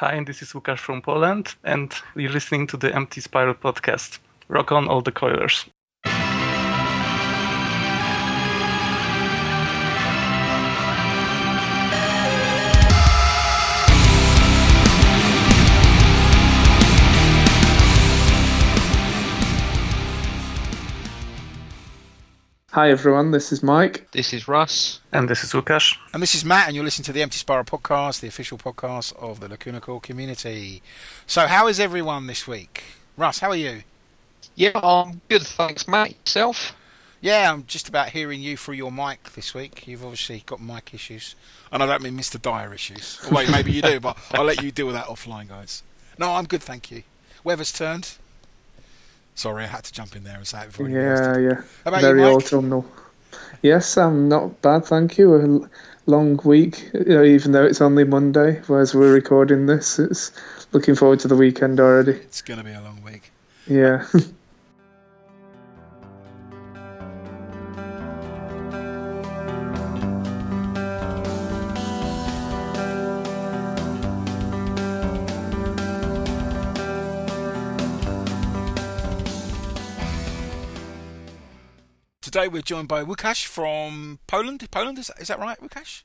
Hi, and this is Łukasz from Poland, and you're listening to the Empty Spiral podcast. Rock on all the coilers. Hi everyone, this is Mike. This is Russ. And this is Łukasz. And this is Matt, and you're listening to the Empty Spiral podcast, the official podcast of the Lacuna Coil community. So, how is everyone this week? Russ, how are you? Yeah, I'm good, thanks, Matt. Yourself? Yeah, I'm just about hearing you through your mic this week. You've obviously got mic issues. And I don't mean Mr. Dyer issues. Or wait, maybe you do, but I'll let you deal with that offline, guys. No, I'm good, thank you. Weather's turned. Sorry, I had to jump in there and say it before you Yeah, yeah. How about Very you, autumnal. Yes, I'm not bad, thank you. A long week, even though it's only Monday, whereas we're recording this. It's looking forward to the weekend already. It's going to be a long week. Yeah. we're joined by Łukasz from Poland. Poland, is, is that right, Łukasz?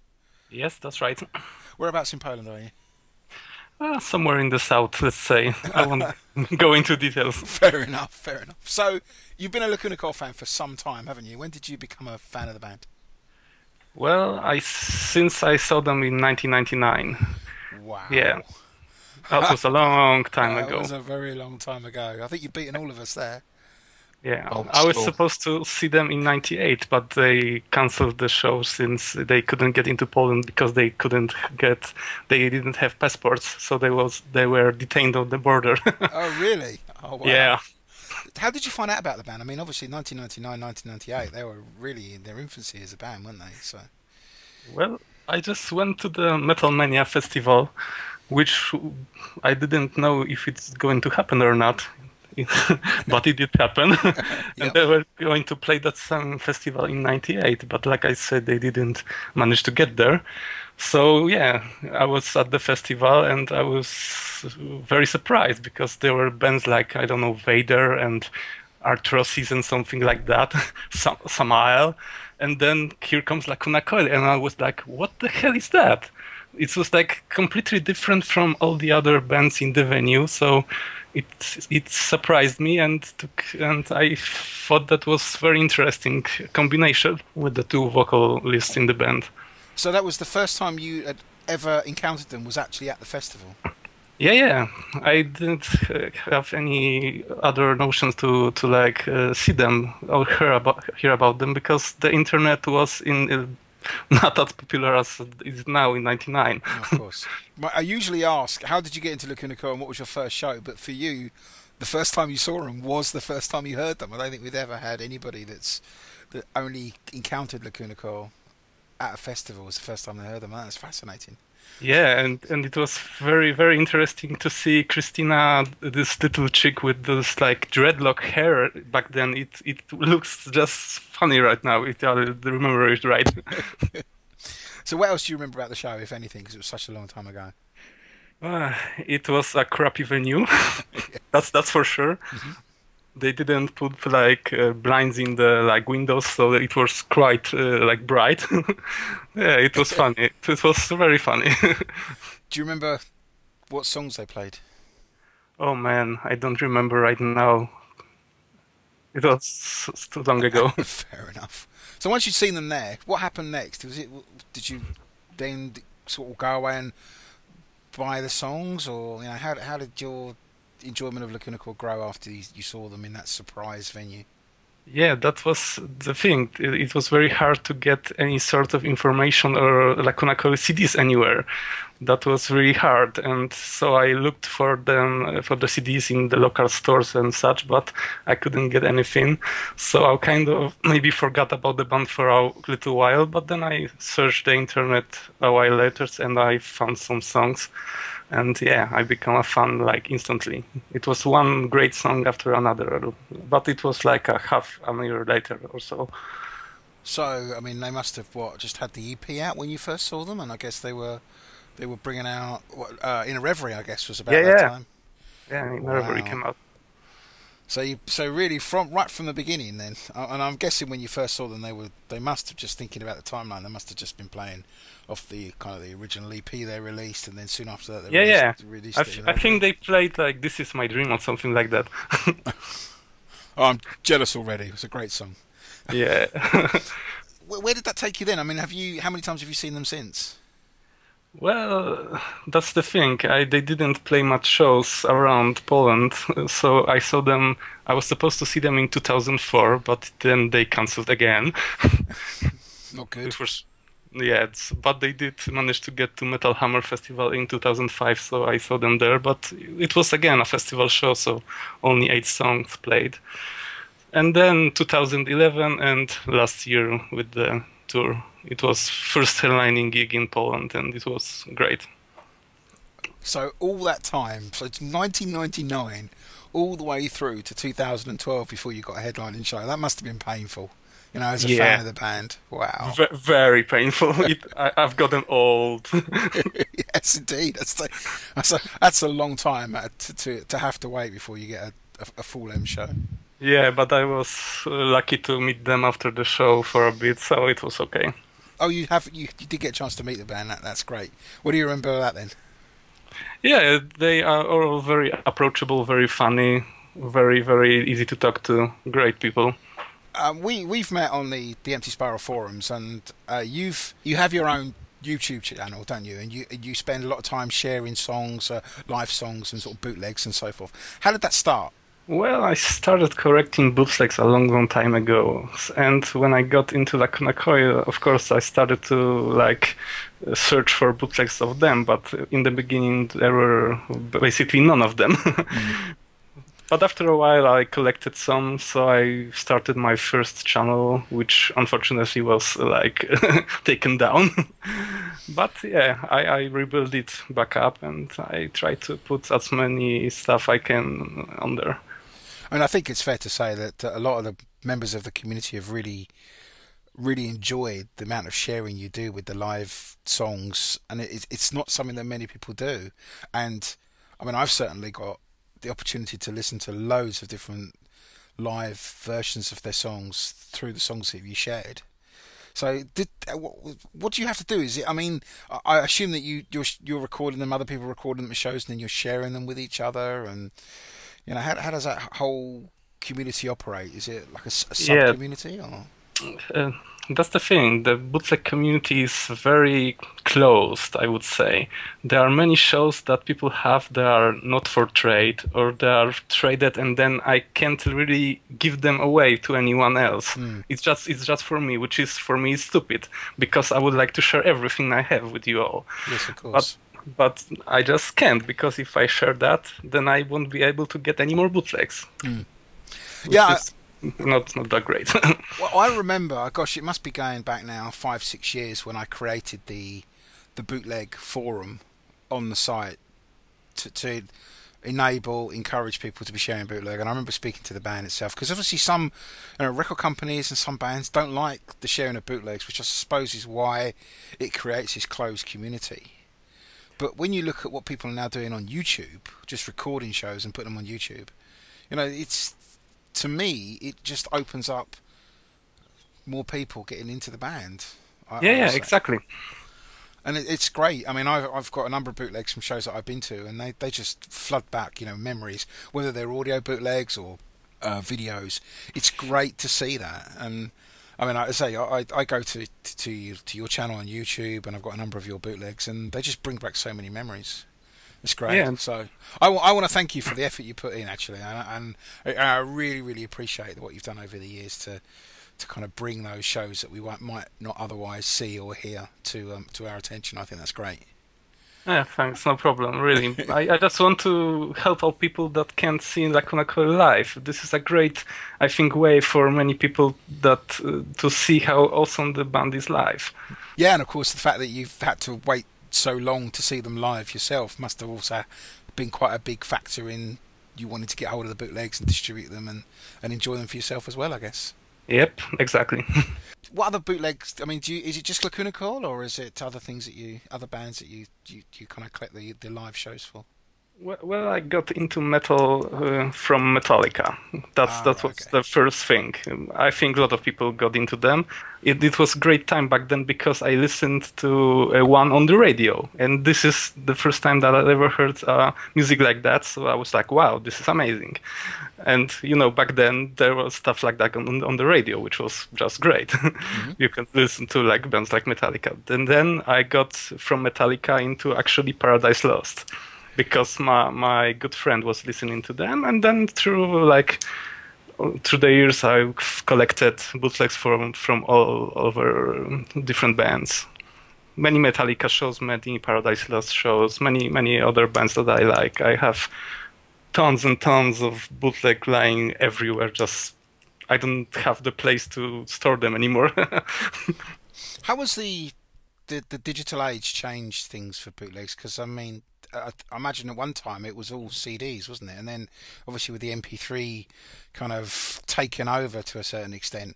Yes, that's right. Whereabouts in Poland are you? Uh, somewhere in the south, let's say. I won't go into details. Fair enough, fair enough. So, you've been a Lacuna Coil fan for some time, haven't you? When did you become a fan of the band? Well, I since I saw them in 1999. Wow. Yeah. That was a long time That ago. was a very long time ago. I think you've beaten all of us there. Yeah, Oh, I was so- supposed to see them in '98, but they cancelled the show since they couldn't get into Poland because they couldn't get, they didn't have passports, so they was they were detained on the border. Oh, really? Oh, wow. yeah, How did you find out about the band? I mean, obviously, 1999, 1998, they were really in their infancy as a band, weren't they? So, well, I just went to the Metal Mania festival, which I didn't know if it's going to happen or not. but it did happen, and Yep. they were going to play that same festival in '98. But like I said, they didn't manage to get there. So yeah, I was at the festival and I was very surprised because there were bands like I don't know Vader and Artrosis and something like that, Sam- Samael, and then here comes Lacuna Coil, and I was like, what the hell is that? It was like completely different from all the other bands in the venue, so it it surprised me and took, and I thought that was very interesting combination with the two vocalists in the band. so that was the first time you had ever encountered them was actually at the festival. Yeah, yeah. I didn't uh, have any other notions to to like uh, see them or hear about hear about them because the internet was in uh, not as popular as it is now in '99. Of course. I usually ask, how did you get into Lacuna Coil and what was your first show? But for you, the first time you saw them was the first time you heard them. I don't think we've ever had anybody that's that only encountered Lacuna Coil at a festival was the first time they heard them. That's fascinating. Yeah, and and it was very very interesting to see Cristina, this little chick with this like dreadlock hair back then. It it looks just funny right now if I remember it right. So what else do you remember about the show, if anything, because it was such a long time ago? Uh, it was a crappy venue. that's that's for sure. They didn't put like uh, blinds in the like windows, so it was quite uh, like bright. yeah, it was funny. It was very funny. Do you remember what songs they played? oh man, I don't remember right now. It was too long ago. Fair enough. So once you'd seen them there, what happened next? Was it did you then sort of go away and buy the songs, or you know how how did your enjoyment of Lacuna Coil grow after you, saw them in that surprise venue? Yeah, that was the thing. It, it was very hard to get any sort of information or Lacuna Coil CDs anywhere. That was really hard, and so I looked for them uh, for the CDs in the local stores and such, but I couldn't get anything. So I kind of maybe forgot about the band for a little while, but then I searched the internet a while later and I found some songs. And yeah, I became a fan like instantly. It was one great song after another, but it was like a half a year later or so. So I mean, they must have what just had the EP out when you first saw them, and I guess they were they were bringing out uh, in a reverie, I guess, was about Yeah, that yeah. time. Yeah, never really Wow. came out. So, you, so really, from right from the beginning, then, uh, and I'm guessing when you first saw them, they were they must have just thinking about the timeline. They must have just been playing off the kind of the original EP they released, and then soon after that, they Yeah, released, released I, it. f- in I think they played like "This Is My Dream" or something like that. Oh, I'm jealous already. It's a great song. yeah. Where, where did that take you then? I mean, have you? How many times have you seen them since? Well, that's the thing. I, they didn't play much shows around Poland, so I saw them. I was supposed to see them in 2004, but then they cancelled again. Not good. It was, yeah, but they did manage to get to Metal Hammer Festival in 2005, so I saw them there. But it was again a festival show, so only eight songs played. And then 2011 and last year with the tour, it was first headlining gig in Poland, and it was great. So all that time, so it's 1999, all the way through to 2012 before you got a headlining show. That must have been painful. You know, as a Yeah. fan of the band. Wow. V- very painful. I, I've gotten old. yes, indeed. That's the, that's a that's a long time uh, to, to to have to wait before you get a, a, a full M show. yeah, but I was uh, lucky to meet them after the show for a bit, so it was okay. Oh, you have you, you did get a chance to meet the band. That that's great. What do you remember of that then? Yeah, they are all very approachable, very funny, very very easy to talk to. Great people. Um, we we've met on the the Empty Spiral forums, and uh, you've you have your own YouTube channel, don't you? And you you spend a lot of time sharing songs, uh, live songs, and sort of bootlegs and so forth. How did that start? Well, I started correcting bootlegs a long, long time ago, and when I got into Lacuna Coil, of course, I started to like search for bootlegs of them. But in the beginning, there were basically none of them. But after a while, I collected some, so I started my first channel, which unfortunately was like taken down. but yeah, I, I rebuilt it back up, and I try to put as many stuff I can on there. And I think it's fair to say that a lot of the members of the community have really, really enjoyed the amount of sharing you do with the live songs, and it, it's not something that many people do. And I mean, I've certainly got the opportunity to listen to loads of different live versions of their songs through the songs that you shared. So, did uh, what, what do you have to do? Is it? I mean, I- assume that you you're you're recording them, other people recording them at shows, and then you're sharing them with each other, and you know, how how does that whole community operate? Is it like a sub Yeah. community or? Uh, that's the thing. The bootleg community is very closed, I would say. There are many shows that people have that are not for trade or they are traded, and then I can't really give them away to anyone else. Hmm. It's just it's just for me, which is for me stupid because I would like to share everything I have with you all. Yes, of course. But I just can't because if I share that, then I won't be able to get any more bootlegs. Hmm. which Yeah, is not not that great. Well, I remember, gosh, it must be going back now five, six years when I created the the bootleg forum on the site to, to enable, encourage people to be sharing bootleg. And I remember speaking to the band itself because obviously some you know, record companies and some bands don't like the sharing of bootlegs, which I suppose is why it creates this closed community. But when you look at what people are now doing on YouTube, just recording shows and putting them on YouTube, you know, it's to me, it just opens up more people getting into the band. I- I yeah, yeah, say. exactly. And it, it's great. I mean, I've, I've got a number of bootlegs from shows that I've been to, and they, they just flood back, you know, memories, whether they're audio bootlegs or uh, videos. It's great to see that. And I mean, I say, I, I go to to to your channel on YouTube, and I've got a number of your bootlegs, and they just bring back so many memories. It's great. Yeah. So I, want to thank you for the effort you put in, actually, and, and I I really, really appreciate what you've done over the years to to kind of bring those shows that we might, might not otherwise see or hear to um, to our attention. I think that's great. Yeah, thanks, no problem, really. I, I just want to help all people that can't see Lacuna Coil live. This is a great, I think, way for many people that uh, to see how awesome the band is live. Yeah, and of course the fact that you've had to wait so long to see them live yourself must have also been quite a big factor in you wanting to get hold of the bootlegs and distribute them and, and enjoy them for yourself as well. I guess. Yep, exactly. What other bootlegs? I mean, do you, is it just Lacuna Coil, or is it other things that you, other bands that you you, you kind of collect the the live shows for? Well, I got into metal uh, from Metallica. That's Ah, that was okay. the first thing. I think a lot of people got into them. It, it was a great time back then because I listened to uh, one on the radio, and this is the first time that I ever heard uh, music like that. So I was like, "Wow, this is amazing!" And you know, back then there was stuff like that on, on the radio, which was just great. you can listen to like bands like Metallica. And then I got from Metallica into actually Paradise Lost because my my good friend was listening to them, and then through like through the years I've collected bootlegs from from all over different bands. Many Metallica shows, many Paradise Lost shows, many many other bands that I like. I have tons and tons of bootleg lying everywhere. Just I don't have the place to store them anymore. How was the the, the digital age changed things for bootlegs? Because I mean, I, imagine at one time it was all CDs, wasn't it? And then obviously with the MP3 kind of taken over to a certain extent,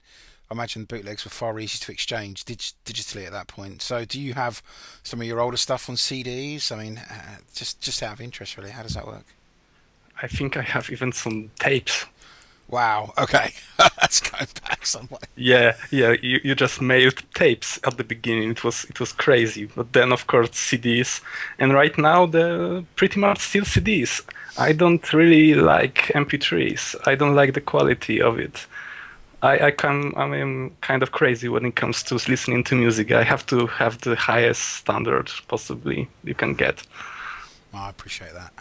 I imagine bootlegs were far easier to exchange dig- digitally at that point. So do you have some of your older stuff on CDs? I mean, uh, just just out of interest, really, how does that work? I think I have even some tapes. Wow. Okay, that's going back some way. Yeah, yeah. You, you just mailed tapes at the beginning. It was it was crazy. But then of course CDs, and right now the pretty much still CDs. I don't really like MP3s. I don't like the quality of it. I I can I am kind of crazy when it comes to listening to music. I have to have the highest standard possibly you can get. Oh, I appreciate that.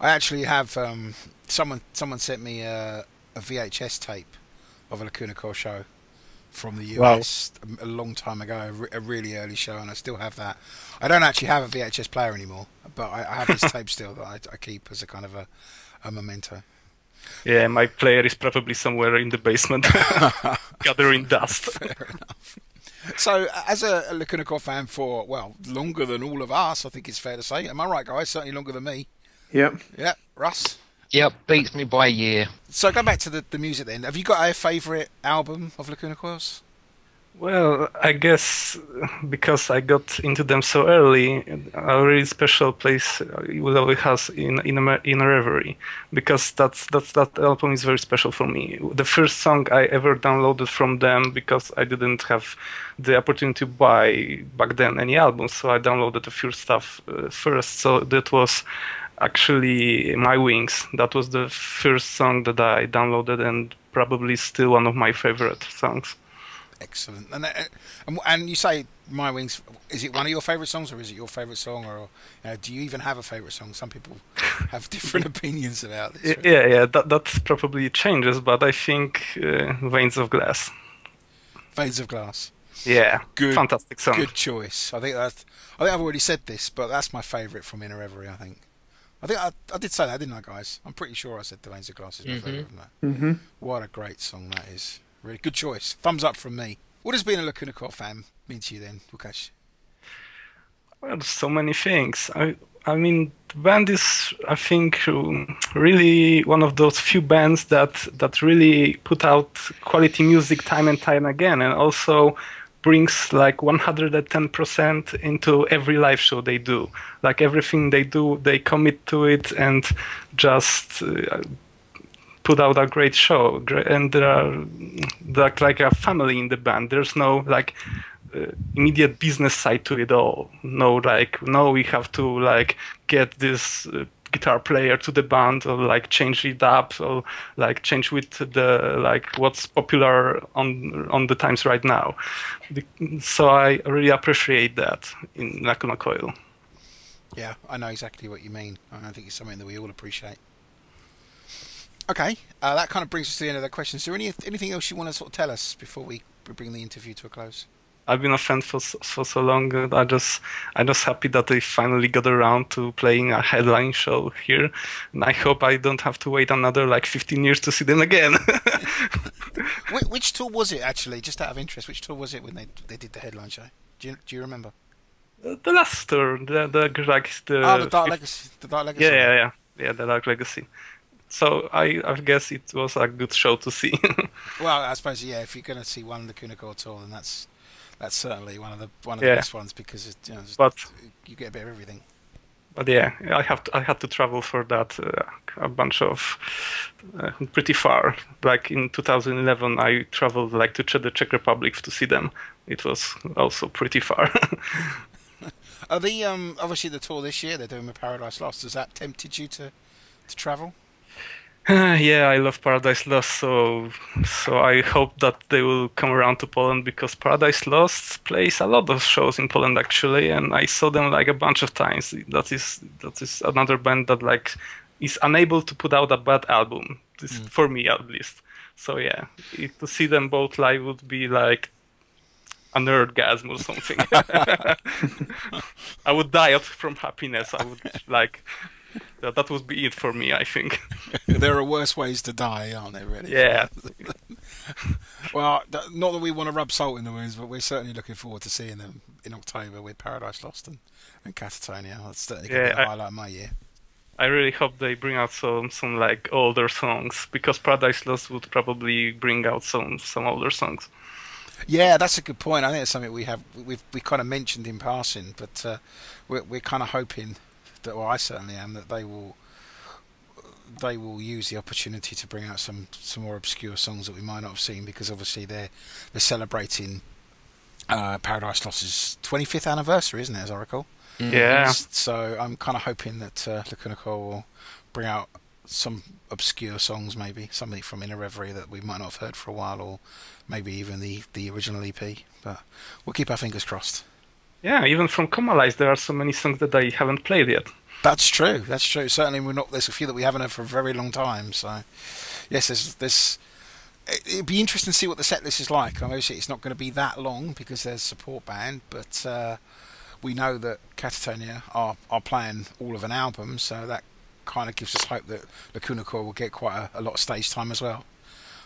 I actually have um, someone. Someone sent me a, a VHS tape of a Lacuna Coil show from the US a, a long time ago, a, re- a really early show, and I still have that. I don't actually have a VHS player anymore, but I, I have this tape still that I, I keep as a kind of a, a memento. Yeah, my player is probably somewhere in the basement, gathering dust. Fair enough. So, as a, a Lacuna Coil fan for well longer than all of us, I think it's fair to say. Am I right, guys? Certainly longer than me. Yep. Yep. Russ. Yep, beats me by a year. So go back to the, the music then. Have you got a favourite album of Lacuna Coils? Well, I guess because I got into them so early, a really special place uh, will always has in in a, in a reverie because that's that's that album is very special for me. The first song I ever downloaded from them because I didn't have the opportunity to buy back then any albums, so I downloaded a few stuff uh, first. So that was actually My Wings. That was the first song that I downloaded and probably still one of my favorite songs. Excellent. And, uh, and and you say My Wings. Is it one of your favourite songs, or is it your favourite song, or you know, do you even have a favourite song? Some people have different opinions about this. Y- Yeah, yeah, that that probably changes, but I think uh, Veins of Glass. Veins of Glass. Yeah, Good- fantastic song. Good choice. I think that's. I think I've already said this, but that's my favourite from In a Reverie. I think. I think I, I did say that, didn't I, guys? I'm pretty sure I said the Veins of Glass is my Mhm. favourite. From that. hmm What a great song that is. Really good choice. Thumbs up from me. What does being a Lacuna Coil fan mean to you then, Łukasz? Well, so many things. I I mean, the band is, I think, um, really one of those few bands that that really put out quality music time and time again, and also brings like 110% into every live show they do. Like everything they do, they commit to it and just uh, put out a great show. And there are like like a family in the band. There's no like uh, immediate business side to it all. No, like no, we have to like get this uh, guitar player to the band or like change it up or like change with the like what's popular on on the times right now. The- So I really appreciate that in Lacuna Coil. Yeah, I know exactly what you mean. I think it's something that we all appreciate. Okay, uh, that kind of brings us to the end of the questions. Is there any, anything else you want to sort of tell us before we we bring the interview to a close? I've been a fan for so, for so long. uh, I just I'm just happy that they finally got around to playing a headline show here, and I hope I don't have to wait another like 15 years to see them again. Which, tour was it actually? Just out of interest, which tour was it when they they did the headline show? Do you do you remember? the last tour, the the like the oh, the Dark Legacy. The Dark Legacy. yeah yeah yeah yeah the Dark Legacy. So I, I guess it was a good show to see. well, I suppose yeah. If you're going to see one Lacuna Coil tour, then that's that's certainly one of the one of Yeah. the best ones because it, you know, but you get a bit of everything. but yeah, I have to, I had to travel for that uh, a bunch of uh, pretty far. Like in 2011, I traveled like to the Czech Republic to see them. It was also pretty far. Are the um obviously the tour this year they're doing with Paradise Lost? Has that tempted you to to travel? yeah, I love Paradise Lost, so so I hope that they will come around to Poland because Paradise Lost plays a lot of shows in Poland actually, and I saw them like a bunch of times. That is that is another band that like is unable to put out a bad album, this, mm. for me at least. So yeah, it, to see them both live would be like a nerdgasm or something. I would die of- from happiness. I would like that. That would be it for me. I think. there are worse ways to die, aren't there? Really? Yeah. Well, not that we want to rub salt in the wounds, but we're certainly looking forward to seeing them in October with Paradise Lost and, and Katatonia. That's certainly going to Yeah, I- highlight of my year. I really hope they bring out some some like older songs because Paradise Lost would probably bring out some some older songs. Yeah, that's a good point. I think it's something we have we've we kind of mentioned in passing, but uh, we're we're kind of hoping that, well, I certainly am, that they will they will use the opportunity to bring out some some more obscure songs that we might not have seen because obviously they're they're celebrating uh, Paradise Lost's 25th anniversary, isn't it? As I recall. Yeah, So I'm kind of hoping that uh, Lacuna Coil will bring out some obscure songs, maybe something from In a Reverie that we might not have heard for a while, or maybe even the the original EP. But we'll keep our fingers crossed. Yeah. Even from Comalies, there are so many songs that I haven't played yet. That's true. That's true. Certainly, we're not. There's a few that we haven't heard for a very long time. So, yes, there's this. It'd be interesting to see what the set list is like. Obviously, it's not going to be that long because there's support band, but uh, we know that Katatonia are are playing all of an album, so that kind of gives us hope that Lacuna Coil will get quite a, a lot of stage time as well.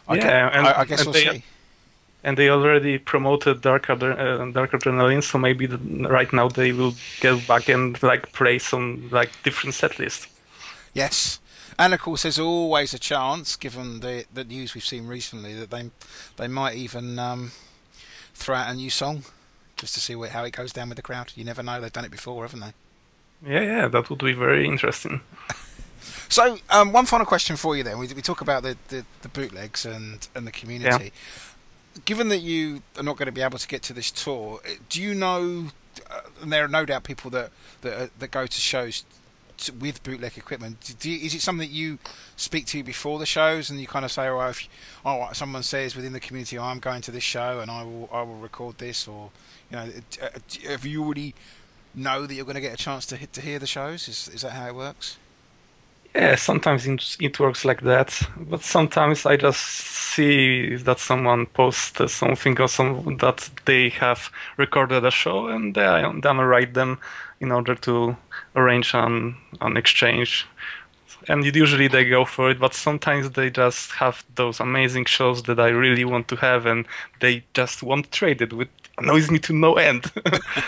I Yeah, and- I, I guess and we'll they- see. And they already promoted Dark, Adre- uh, Dark Adrenaline, so maybe the, right now they will get back and like play some like different set list. Yes, and of course, there's always a chance, given the the news we've seen recently, that they they might even um, throw out a new song just to see what, how it goes down with the crowd. You never know; they've done it before, haven't they? Yeah, yeah, that would be very interesting. So, um, one final question for you then. We, we talk about the, the, the bootlegs and, and the community. Given that you are not going to be able to get to this tour, eh, do you know, uh, and there are no doubt people that, that, uh, that go to shows with bootleg equipment, you, is it something that you speak to before the shows and you kind of say, oh, if oh, someone says within the community, oh, I'm going to this show and I will, I will record this, or, you know, uh, have you already know that you're going to get a chance to, hit, to hear the shows? Is, is that how it works? Yeah, sometimes it, works like that, but sometimes I just see that someone posts something or some that they have recorded a show, and then I, write them in order to arrange an an exchange. And usually they go for it, but sometimes they just have those amazing shows that I really want to have, and they just won't trade it, which annoys me to no end.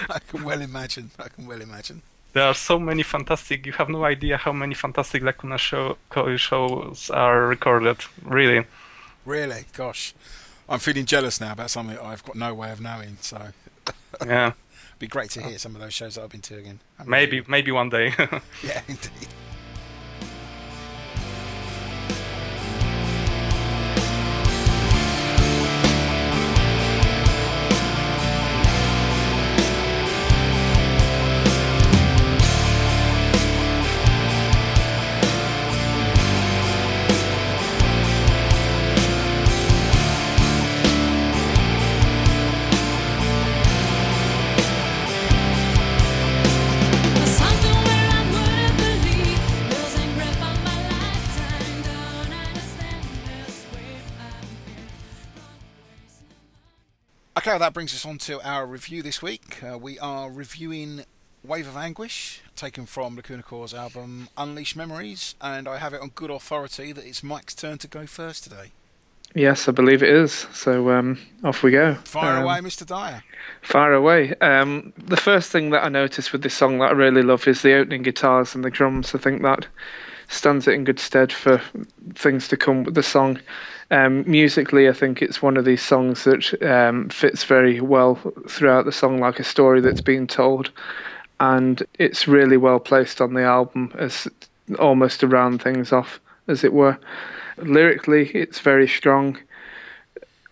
I can well imagine. I can well imagine. There are so many fantastic you have no idea how many fantastic lacuna show shows are recorded really Really, gosh, I'm feeling jealous now about something I've got no way of knowing. So, yeah. it'd be great to hear some of those shows that I've been to again. Maybe maybe one day Yeah, indeed. Okay, well, that brings us on to our review this week. Uh, we are reviewing Wave of Anguish, taken from Lacuna Coil's album Unleashed Memories, and I have it on good authority that it's Mike's turn to go first today. Yes, I believe it is. So um, off we go. Fire Um, away, Mr. Dyer. Fire away. Um, the first thing that I noticed with this song that I really love is the opening guitars and the drums. I think that stands it in good stead for things to come with the song. Um, musically, I think it's one of these songs that um, fits very well throughout the song, like a story that's being told, and it's really well placed on the album as almost to round things off, as it were. Lyrically, it's very strong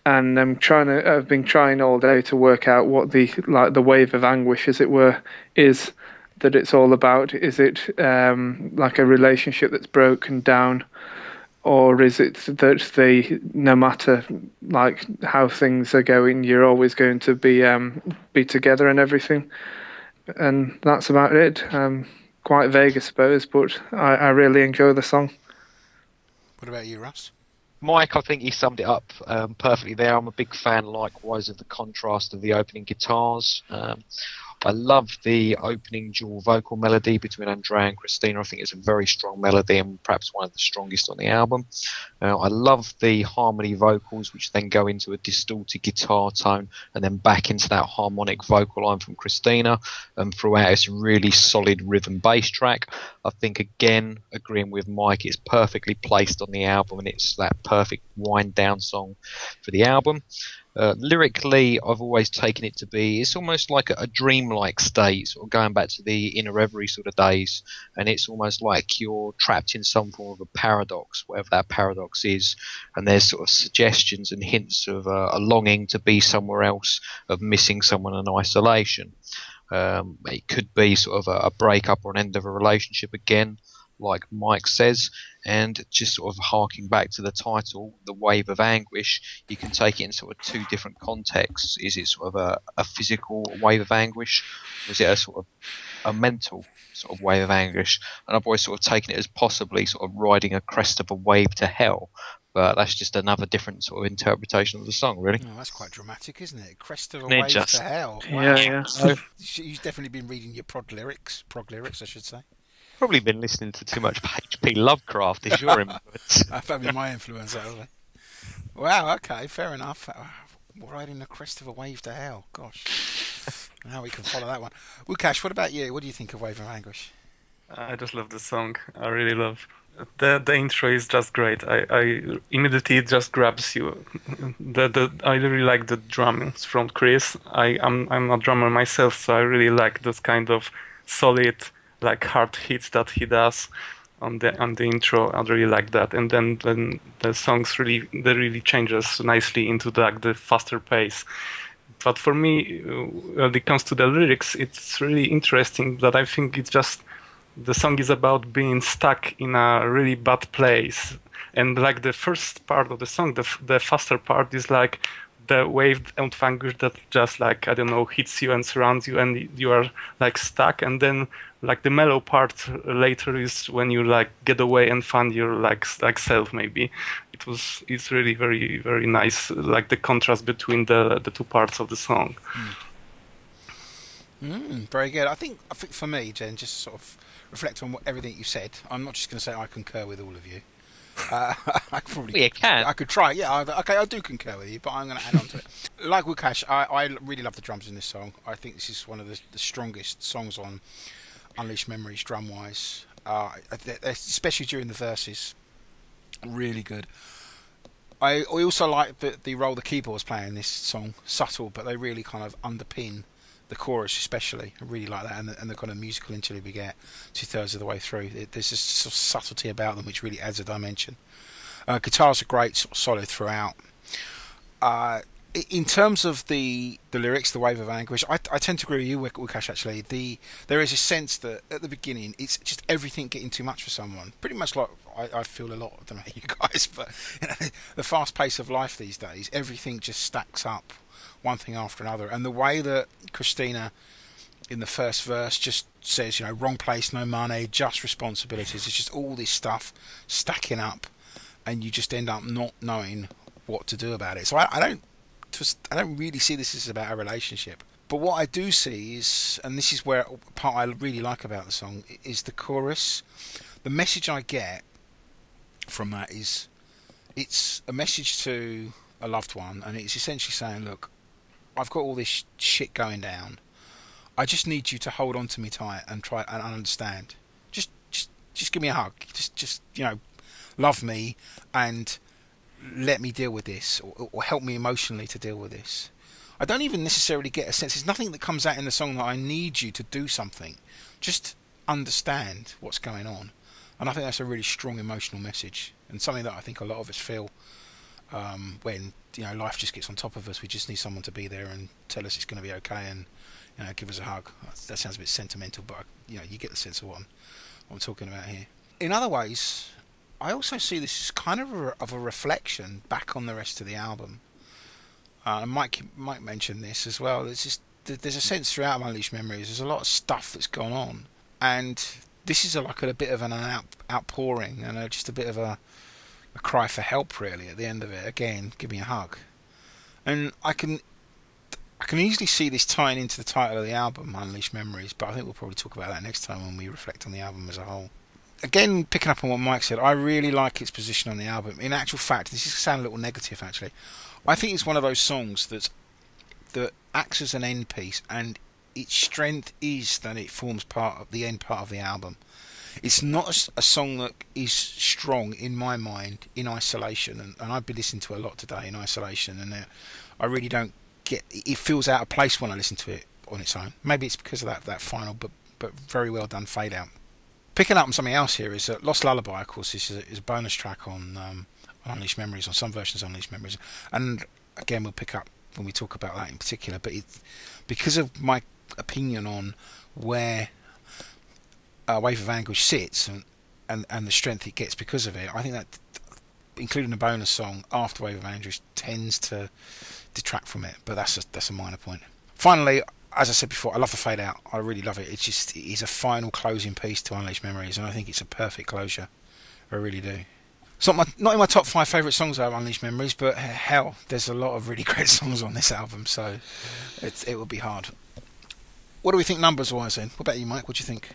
and I'm trying to. I've been trying all day to work out what the like the wave of anguish, as it were, is that it's all about. Is it um, like a relationship that's broken down, or is it that they, no matter like how things are going, you're always going to be um, be together and everything, and that's about it. Um, quite vague, I suppose, but I, I really enjoy the song. What about you, Russ? Mike, I think he summed it up um, perfectly there. I'm a big fan, likewise, of the contrast of the opening guitars. Um, I love the opening dual vocal melody between Andrea and Cristina. I think it's a very strong melody and perhaps one of the strongest on the album. Uh, I love the harmony vocals, which then go into a distorted guitar tone and then back into that harmonic vocal line from Cristina. And throughout, it's a really solid rhythm bass track. I think, again, agreeing with Mike, it's perfectly placed on the album and it's that perfect wind down song for the album. Uh, lyrically, I've always taken it to be it's almost like a, a dreamlike state, sort of going back to the inner reverie sort of days, and it's almost like you're trapped in some form of a paradox, whatever that paradox is, and there's sort of suggestions and hints of uh, a longing to be somewhere else, of missing someone in isolation. Um, it could be sort of a, a breakup or an end of a relationship again, like Mike says, and just sort of harking back to the title, The Wave of Anguish, you can take it in sort of two different contexts. Is it sort of a, a physical wave of anguish, or is it a sort of a mental sort of wave of anguish? And I've always sort of taken it as possibly sort of riding a crest of a wave to hell. But that's just another different sort of interpretation of the song, really. Oh, that's quite dramatic, isn't it? Crest of a wave just? to hell. Yeah, yeah. You've definitely been reading your prog lyrics, prog lyrics, I should say. Probably been listening to too much H.P. Lovecraft. Is your influence? That's probably my influence, actually. Wow, okay, fair enough. Uh, Riding the crest of a wave to hell. Gosh. Now we can follow that one. Łukasz, what about you? What do you think of Wave of Anguish? I just love the song. I really love. The the intro is just great. I, I immediately it just grabs you. The the I really like the drums from Chris. I I'm I'm a drummer myself, so I really like this kind of solid like hard hits that he does on the on the intro. I really like that. And then then the songs really they really changes nicely into the, like the faster pace. But for me, uh, when it comes to the lyrics, it's really interesting that I think it's just the song is about being stuck in a really bad place and like the first part of the song the, the faster part is like the wave of anguish that just like i don't know hits you and surrounds you and you are like stuck and then like the mellow part later is when you like get away and find your like like self maybe it was it's really very very nice like the contrast between the the two parts of the song Mm, very good. I think, I think for me, Jen, just sort of reflect on what, everything you said. I'm not just going to say I concur with all of you. Uh, I could probably Well, you can. I could try. Yeah, I, okay, I do concur with you, but I'm going to add on to it. Like Łukasz, I, I really love the drums in this song. I think this is one of the, the strongest songs on Unleashed Memories drum wise, uh, especially during the verses. Really good. I, I also like the, the role the keyboards play in this song. Subtle, but they really kind of underpin the chorus, especially. I really like that, and the, and the kind of musical interlude we get two thirds of the way through. It, there's this sort of subtlety about them which really adds a dimension. Uh, guitars are great, sort of solid throughout. Uh, in terms of the, the lyrics, the wave of anguish, I, I tend to agree with you, Wik- Wikash. Actually, the there is a sense that at the beginning it's just everything getting too much for someone. Pretty much like I, I feel a lot. I don't you guys, but you know, the fast pace of life these days, everything just stacks up, one thing after another. And the way that Cristina in the first verse just says, you know, wrong place, no money, just responsibilities. It's just all this stuff stacking up, and you just end up not knowing what to do about it. So I, I don't, I don't really see this as about a relationship. But what I do see is, and this is where part I really like about the song is the chorus. The message I get from that is it's a message to a loved one, and it's essentially saying, "Look, I've got all this shit going down. I just need you to hold on to me tight and try and understand. Just, just, just give me a hug. Just, just, you know, love me and let me deal with this, or, or help me emotionally to deal with this." I don't even necessarily get a sense. There's nothing that comes out in the song that I need you to do something. Just understand what's going on. And I think that's a really strong emotional message and something that I think a lot of us feel um, when you know life just gets on top of us. We just need someone to be there and tell us it's going to be okay and you know give us a hug. That sounds a bit sentimental, but you know you get the sense of what I'm, what I'm talking about here. In other ways, I also see this as kind of a, of a reflection back on the rest of the album. Uh, Mike Mike mentioned this as well. There's just there's a sense throughout Unleashed Memories. There's a lot of stuff that's gone on, and this is a, like a, bit of an out, outpouring and a, just a bit of a, a cry for help, really. At the end of it, again, give me a hug, and I can I can easily see this tying into the title of the album, Unleashed Memories. But I think we'll probably talk about that next time when we reflect on the album as a whole. Again, picking up on what Mike said, I really like its position on the album. In actual fact, this is sound a little negative actually. I think it's one of those songs that that acts as an end piece, and its strength is that it forms part of the end part of the album. It's not a song that is strong in my mind in isolation, and, and I've been listening to a lot today in isolation, and I really don't get. It feels out of place when I listen to it on its own. Maybe it's because of that that final, but but very well done fade out. Picking up on something else here is that Lost Lullaby, of course, is a, is a bonus track on um, on Unleashed Memories, on some versions of Unleashed Memories, and again we'll pick up when we talk about that in particular. But it, because of my opinion on where uh, Wave of Anguish sits and, and and the strength it gets because of it, I think that including a bonus song after Wave of Anguish tends to detract from it. But that's a, that's a minor point. Finally. As I said before, I love the fade out. I really love it. It's just it is a final closing piece to Unleashed Memories, and I think it's a perfect closure. I really do. It's not my not in my top five favourite songs of Unleashed Memories, but hell, there's a lot of really great songs on this album, so it would be hard. What do we think numbers wise then? What about you, Mike? What do you think?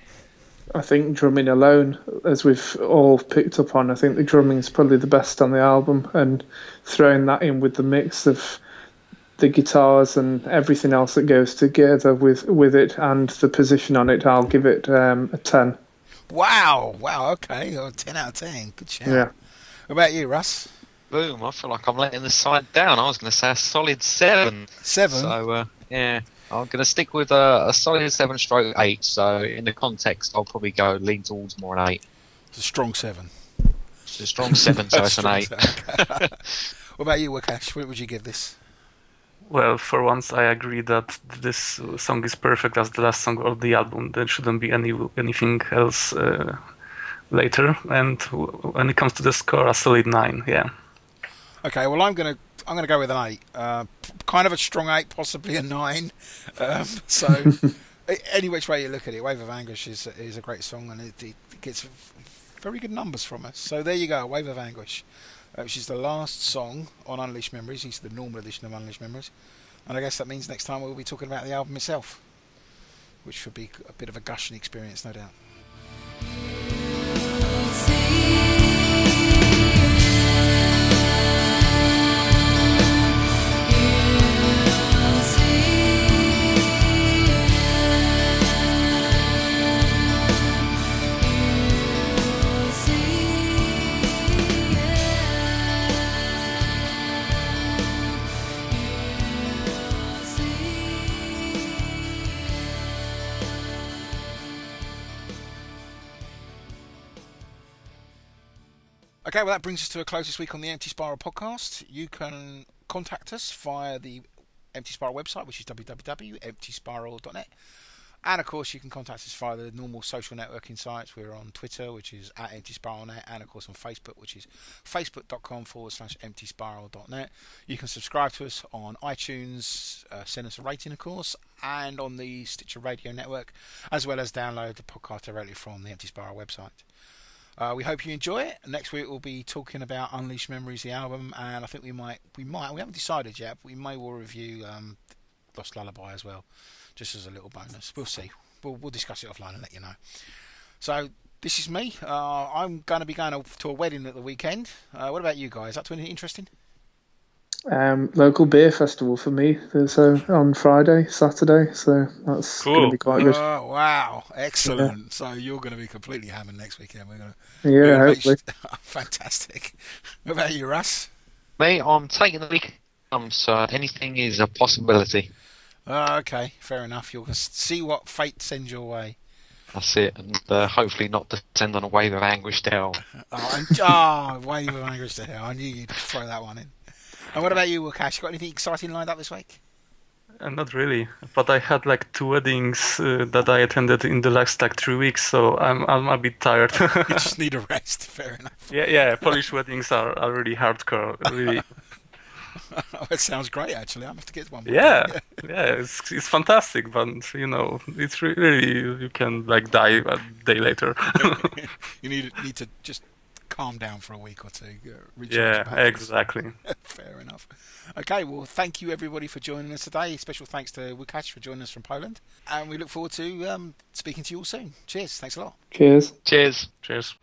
I think drumming alone, as we've all picked up on, I think the drumming is probably the best on the album, and throwing that in with the mix of the guitars and everything else that goes together with with it and the position on it, I'll give it um, a ten. Wow, wow, okay, oh, ten out of ten. Good shout. Yeah. What about you, Russ? Boom! I feel like I'm letting the side down. I was going to say a solid seven. Seven. So uh, yeah, I'm going to stick with a, a solid seven stroke eight. So in the context, I'll probably go lean towards more an eight. It's a strong seven. It's a strong seven, so it's an eight. what about you, Łukasz? What would you give this? Well, for once, I agree that this song is perfect as the last song of the album. There shouldn't be any anything else uh, later. And when it comes to the score, a solid nine. Yeah. Okay, well, I'm gonna I'm gonna go with an eight. Uh, kind of a strong eight, possibly a nine. Um, so, any which way you look at it, Wave of Anguish is is a great song, and it, it gets very good numbers from us. So there you go, Wave of Anguish, uh, which is the last song on Unleashed Memories. It's the normal edition of Unleashed Memories, and I guess that means next time we'll be talking about the album itself, which should be a bit of a gushing experience, no doubt. Okay, well, that brings us to a close this week on the Empty Spiral podcast. You can contact us via the Empty Spiral website, which is www.emptyspiral.net. And of course, you can contact us via the normal social networking sites. We're on Twitter, which is at Empty Spiral.net, and of course on Facebook, which is facebook.com forward slash empty. You can subscribe to us on iTunes, uh, send us a rating, of course, and on the Stitcher Radio Network, as well as download the podcast directly from the Empty Spiral website. Uh, we hope you enjoy it. Next week we'll be talking about Unleashed Memories, the album, and I think we might, we might, we haven't decided yet. But we may well review um, Lost Lullaby as well, just as a little bonus. We'll see. We'll, we'll discuss it offline and let you know. So This is me. Uh, I'm going to be going to a wedding at the weekend. Uh, what about you guys? Anything interesting? Um, local beer festival for me. So on Friday, Saturday. So that's going to be quite good. Oh, wow. Excellent. So you're going to be completely hammered next weekend. We're going to, Yeah, hopefully. Fantastic. What about you, Russ? Me, I'm taking the week. Um, so anything is a possibility. Uh, okay, fair enough. You'll see what fate sends your way. That's it, and uh, hopefully not descend on a wave of anguish down. Oh, and, oh wave of anguish to hell. I knew you'd throw that one in. And what about you, Łukasz? Got anything exciting lined up this week? Uh, not really, but I had like two weddings uh, that I attended in the last like three weeks, so I'm I'm a bit tired. You just need a rest. Fair enough. yeah, yeah. Polish weddings are, are really hardcore. Really, Oh, it sounds great, actually. I'm have to get one. yeah, yeah. It's it's fantastic, but you know, it's really you can like die a day later. you need need to just calm down for a week or two. Uh, yeah, exactly. Fair enough. Okay, well, thank you everybody for joining us today. Special thanks to Łukasz for joining us from Poland, and we look forward to um, speaking to you all soon. Cheers. Thanks a lot. Cheers. Cheers. Cheers.